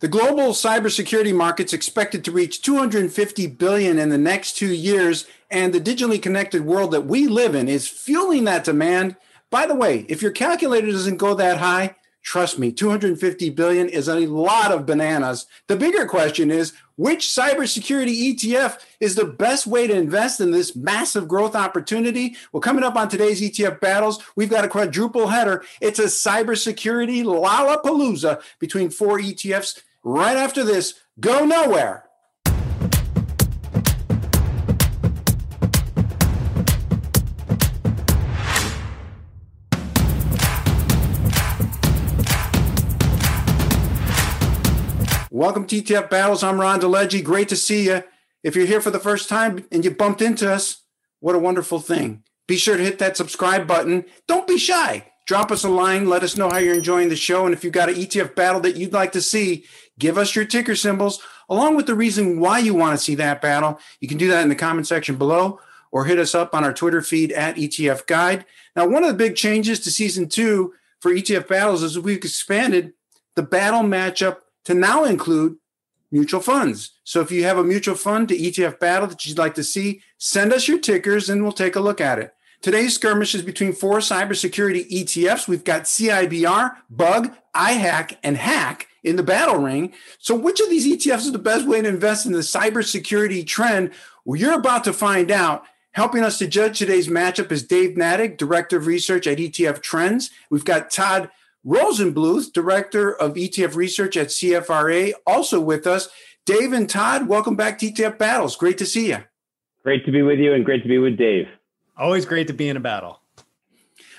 The global cybersecurity market's expected to reach 250 billion in the next 2 years and the digitally connected world that we live in is fueling that demand. By the way, if your calculator doesn't go that high, trust me, 250 billion is a lot of bananas. The bigger question is which cybersecurity ETF is the best way to invest in this massive growth opportunity? Well, coming up on today's ETF battles, we've got a quadruple header. It's a cybersecurity lollapalooza between four ETFs right after this. Go nowhere. Welcome to ETF Battles. I'm Ron DeLegge. Great to see you. If you're here for the first time and you bumped into us, what a wonderful thing. Be sure to hit that subscribe button. Don't be shy. Drop us a line. Let us know how you're enjoying the show. And if you've got an ETF battle that you'd like to see, give us your ticker symbols along with the reason why you want to see that battle. You can do that in the comment section below or hit us up on our Twitter feed at ETF Guide. Now, one of the big changes to season two for ETF battles is we've expanded the battle matchup to now include mutual funds. So if you have a mutual fund to ETF battle that you'd like to see, send us your tickers and we'll take a look at it. Today's skirmish is between four cybersecurity ETFs. We've got CIBR, Bug, iHack, and Hack in the battle ring. So, which of these ETFs is the best way to invest in the cybersecurity trend? Well, you're about to find out. Helping us to judge today's matchup is Dave Nadig, Director of Research at ETF Trends. We've got Todd Rosenbluth, Director of ETF Research at CFRA, also with us. Dave and Todd, welcome back to ETF Battles. Great to see you. Great to be with you and great to be with Dave. Always great to be in a battle.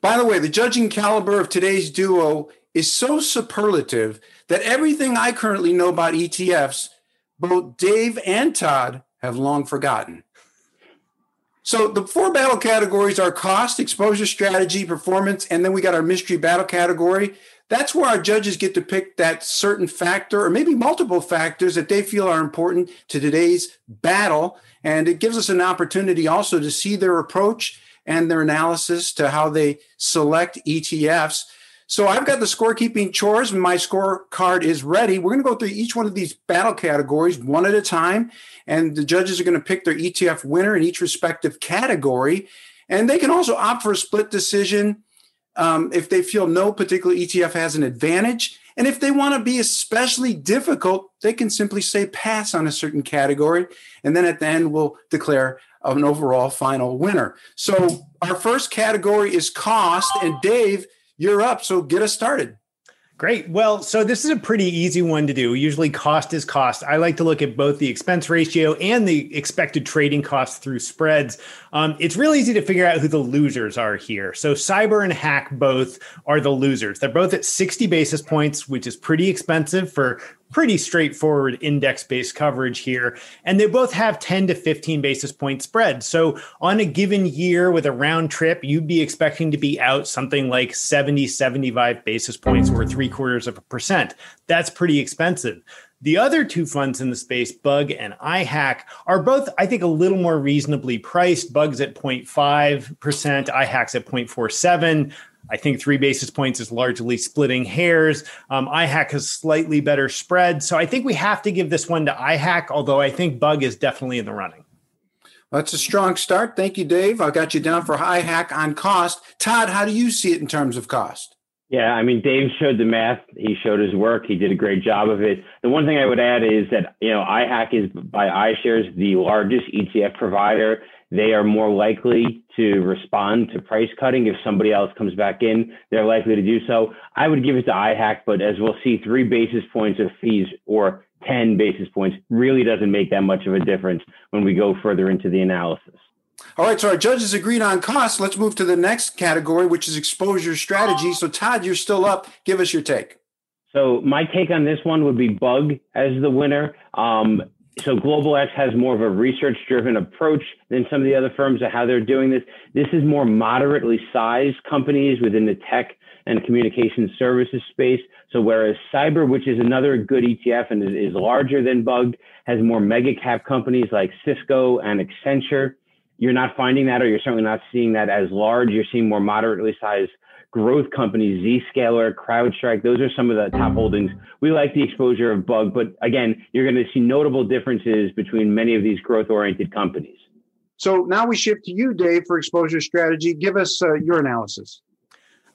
By the way, the judging caliber of today's duo is so superlative that everything I currently know about ETFs, both Dave and Todd have long forgotten. So the four battle categories are cost, exposure, strategy, performance, and then we got our mystery battle category. That's where our judges get to pick that certain factor or maybe multiple factors that they feel are important to today's battle. And it gives us an opportunity also to see their approach and their analysis to how they select ETFs. So I've got the scorekeeping chores, and my scorecard is ready. We're going to go through each one of these battle categories one at a time, and the judges are going to pick their ETF winner in each respective category. And they can also opt for a split decision um, if they feel no particular ETF has an advantage. And if they want to be especially difficult, they can simply say pass on a certain category. And then at the end, we'll declare an overall final winner. So our first category is cost. And Dave, you're up. So get us started. Great. Well, so this is a pretty easy one to do. Usually, cost is cost. I like to look at both the expense ratio and the expected trading costs through spreads. Um, it's real easy to figure out who the losers are here. So, Cyber and Hack both are the losers. They're both at 60 basis points, which is pretty expensive for pretty straightforward index based coverage here. And they both have 10 to 15 basis point spread. So on a given year with a round trip, you'd be expecting to be out something like 70, 75 basis points or three quarters of a percent. That's pretty expensive. The other two funds in the space, Bug and iHack, are both, I think, a little more reasonably priced. Bug's at 0.5%, iHack's at 0.47. I think three basis points is largely splitting hairs. Um, iHack has slightly better spread. So I think we have to give this one to iHack, although I think Bug is definitely in the running. That's a strong start. Thank you, Dave. I got you down for iHack on cost. Todd, how do you see it in terms of cost? Yeah, I mean, Dave showed the math. He showed his work. He did a great job of it. The one thing I would add is that, you know, iHack is by iShares the largest ETF provider they are more likely to respond to price cutting. If somebody else comes back in, they're likely to do so. I would give it to iHack, but as we'll see, three basis points of fees or 10 basis points really doesn't make that much of a difference when we go further into the analysis. All right, so our judges agreed on costs. Let's move to the next category, which is exposure strategy. So, Todd, you're still up. Give us your take. So, my take on this one would be Bug as the winner. Um, so Global X has more of a research driven approach than some of the other firms of how they're doing this. This is more moderately sized companies within the tech and communication services space. So whereas cyber, which is another good ETF and is, is larger than Bug, has more mega cap companies like Cisco and Accenture. You're not finding that, or you're certainly not seeing that as large. You're seeing more moderately sized growth companies, Zscaler, CrowdStrike. Those are some of the top holdings. We like the exposure of Bug, but again, you're going to see notable differences between many of these growth oriented companies. So now we shift to you, Dave, for exposure strategy. Give us uh, your analysis.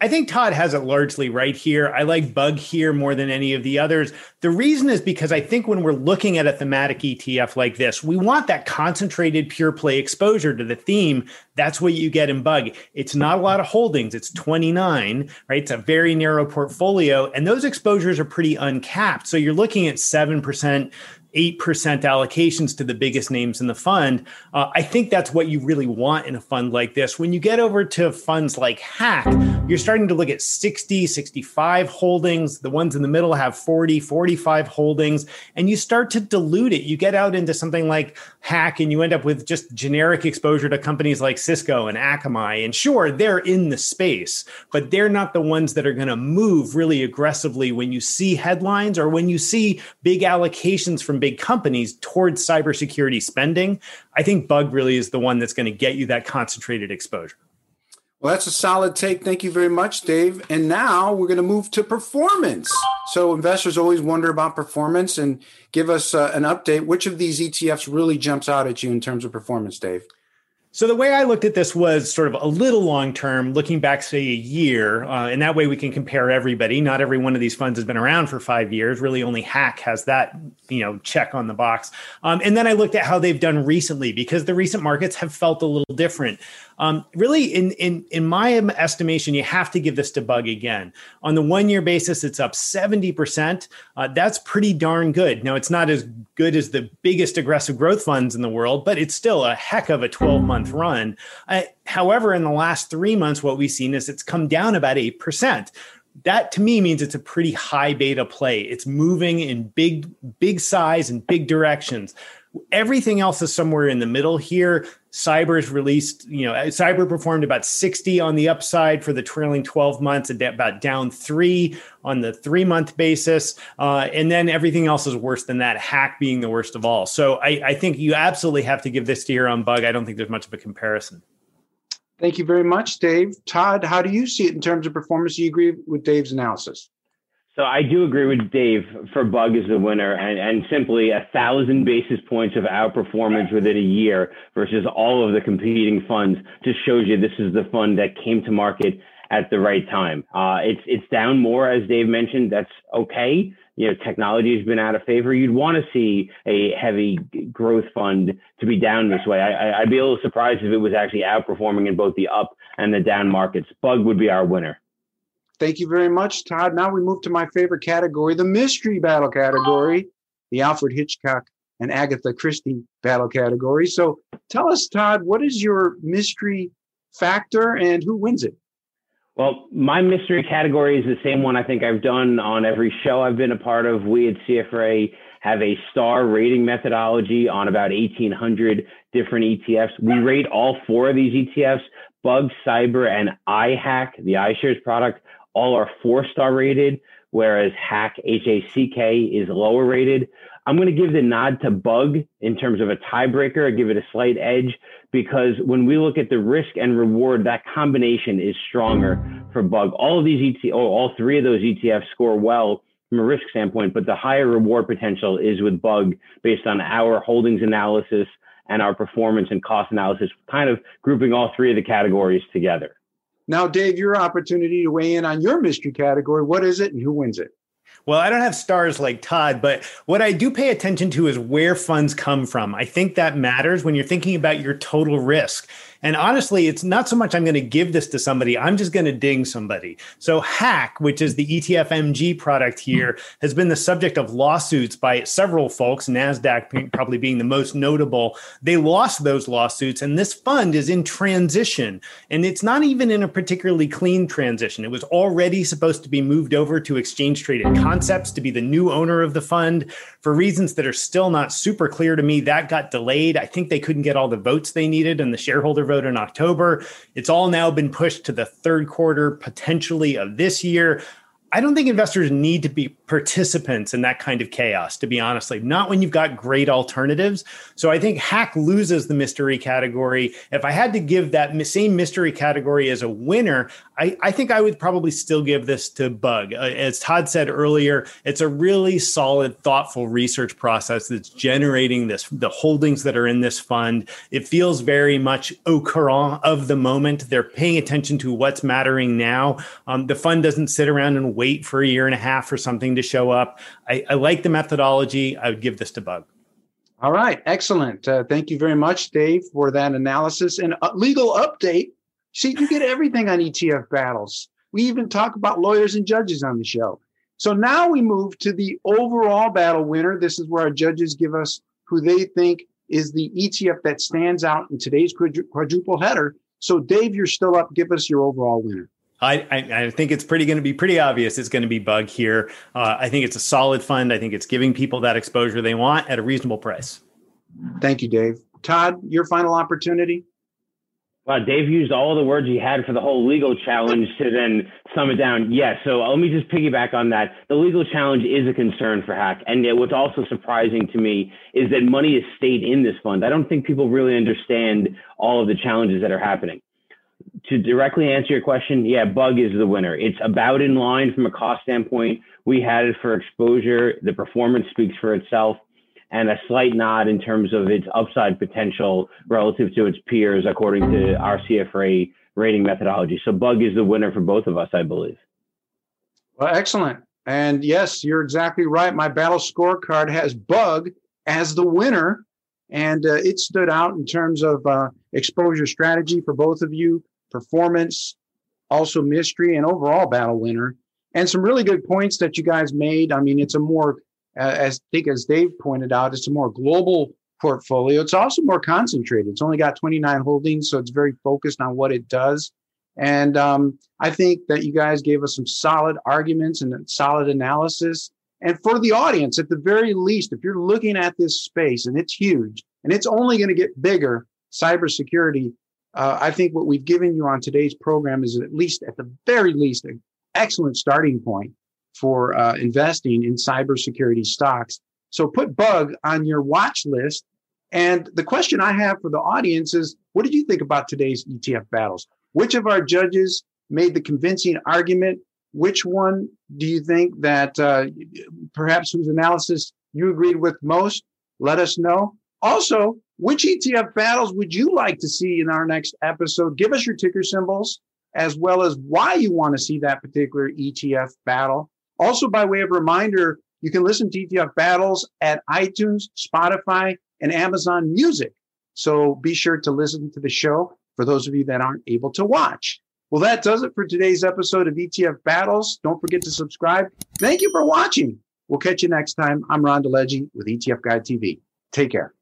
I think Todd has it largely right here. I like Bug here more than any of the others. The reason is because I think when we're looking at a thematic ETF like this, we want that concentrated pure play exposure to the theme. That's what you get in Bug. It's not a lot of holdings, it's 29, right? It's a very narrow portfolio, and those exposures are pretty uncapped. So you're looking at 7% 8% allocations to the biggest names in the fund. Uh, I think that's what you really want in a fund like this. When you get over to funds like Hack, you're starting to look at 60, 65 holdings. The ones in the middle have 40, 45 holdings, and you start to dilute it. You get out into something like Hack, and you end up with just generic exposure to companies like Cisco and Akamai. And sure, they're in the space, but they're not the ones that are going to move really aggressively when you see headlines or when you see big allocations from big companies towards cybersecurity spending, I think Bug really is the one that's going to get you that concentrated exposure. Well, that's a solid take. Thank you very much, Dave. And now we're going to move to performance. So investors always wonder about performance and give us uh, an update. Which of these ETFs really jumps out at you in terms of performance, Dave? So the way I looked at this was sort of a little long term, looking back, say, a year, uh, and that way we can compare everybody. Not every one of these funds has been around for five years. Really, only Hack has that, you know, check on the box. Um, and then I looked at how they've done recently because the recent markets have felt a little different. Um, really, in in in my estimation, you have to give this to Bug again. On the one year basis, it's up seventy percent. Uh, that's pretty darn good. Now, it's not as good as the biggest aggressive growth funds in the world, but it's still a heck of a twelve month run. Uh, however, in the last three months, what we've seen is it's come down about eight percent that to me means it's a pretty high beta play. It's moving in big, big size and big directions. Everything else is somewhere in the middle here. Cyber's released, you know, Cyber performed about 60 on the upside for the trailing 12 months, about down three on the three month basis. Uh, and then everything else is worse than that, hack being the worst of all. So I, I think you absolutely have to give this to your own bug. I don't think there's much of a comparison. Thank you very much, Dave. Todd, how do you see it in terms of performance? Do you agree with Dave's analysis? So I do agree with Dave for Bug as the winner, and, and simply a thousand basis points of outperformance within a year versus all of the competing funds just shows you this is the fund that came to market at the right time. Uh, it's it's down more, as Dave mentioned. That's okay. You know, technology has been out of favor. You'd want to see a heavy growth fund to be down this way. I, I'd be a little surprised if it was actually outperforming in both the up and the down markets. Bug would be our winner. Thank you very much, Todd. Now we move to my favorite category, the mystery battle category, the Alfred Hitchcock and Agatha Christie battle category. So tell us, Todd, what is your mystery factor and who wins it? Well, my mystery category is the same one I think I've done on every show I've been a part of. We at CFRA have a star rating methodology on about 1,800 different ETFs. We rate all four of these ETFs, Bug, Cyber, and iHack, the iShares product, all are four star rated, whereas Hack, H A C K, is lower rated. I'm going to give the nod to Bug in terms of a tiebreaker. I give it a slight edge because when we look at the risk and reward, that combination is stronger for Bug. All of these ET, oh, all three of those ETFs score well from a risk standpoint, but the higher reward potential is with Bug based on our holdings analysis and our performance and cost analysis, kind of grouping all three of the categories together. Now, Dave, your opportunity to weigh in on your mystery category. What is it and who wins it? Well, I don't have stars like Todd, but what I do pay attention to is where funds come from. I think that matters when you're thinking about your total risk. And honestly, it's not so much I'm going to give this to somebody, I'm just going to ding somebody. So, Hack, which is the ETF MG product hmm. here, has been the subject of lawsuits by several folks, NASDAQ hmm. probably being the most notable. They lost those lawsuits, and this fund is in transition. And it's not even in a particularly clean transition. It was already supposed to be moved over to exchange traded concepts to be the new owner of the fund. For reasons that are still not super clear to me, that got delayed. I think they couldn't get all the votes they needed, and the shareholder vote in October. It's all now been pushed to the third quarter, potentially of this year. I don't think investors need to be participants in that kind of chaos, to be honestly, not when you've got great alternatives. So I think hack loses the mystery category. If I had to give that same mystery category as a winner, I, I think I would probably still give this to Bug. Uh, as Todd said earlier, it's a really solid, thoughtful research process that's generating this the holdings that are in this fund. It feels very much au courant of the moment. They're paying attention to what's mattering now. Um, the fund doesn't sit around and wait for a year and a half for something to show up. I, I like the methodology. I would give this to Bug. All right, excellent. Uh, thank you very much, Dave, for that analysis and uh, legal update. See, you get everything on ETF battles. We even talk about lawyers and judges on the show. So now we move to the overall battle winner. This is where our judges give us who they think is the ETF that stands out in today's quadruple header. So, Dave, you're still up. Give us your overall winner. I, I, I, think it's pretty going to be pretty obvious it's going to be bug here. Uh, I think it's a solid fund. I think it's giving people that exposure they want at a reasonable price. Thank you, Dave. Todd, your final opportunity. Wow, Dave used all the words he had for the whole legal challenge to then sum it down. Yes, yeah, so let me just piggyback on that. The legal challenge is a concern for Hack. And what's also surprising to me is that money has stayed in this fund. I don't think people really understand all of the challenges that are happening to directly answer your question, yeah, Bug is the winner. It's about in line from a cost standpoint. We had it for exposure. The performance speaks for itself, and a slight nod in terms of its upside potential relative to its peers, according to our CFRA rating methodology. So Bug is the winner for both of us, I believe. Well, excellent. And yes, you're exactly right. My battle scorecard has Bug as the winner, and uh, it stood out in terms of uh, exposure strategy for both of you performance, also mystery, and overall battle winner. And some really good points that you guys made. I mean, it's a more, uh, as I think as Dave pointed out, it's a more global portfolio. It's also more concentrated. It's only got 29 holdings, so it's very focused on what it does. And um, I think that you guys gave us some solid arguments and solid analysis. And for the audience, at the very least, if you're looking at this space and it's huge and it's only going to get bigger, cybersecurity uh, I think what we've given you on today's program is at least, at the very least, an excellent starting point for uh, investing in cybersecurity stocks. So put Bug on your watch list. And the question I have for the audience is what did you think about today's ETF battles? Which of our judges made the convincing argument? Which one do you think that uh, perhaps whose analysis you agreed with most? Let us know. Also, which ETF battles would you like to see in our next episode? Give us your ticker symbols as well as why you want to see that particular ETF battle. Also, by way of reminder, you can listen to ETF battles at iTunes, Spotify, and Amazon Music. So be sure to listen to the show for those of you that aren't able to watch. Well, that does it for today's episode of ETF Battles. Don't forget to subscribe. Thank you for watching. We'll catch you next time. I'm Ron DeLegge with ETF Guide TV. Take care.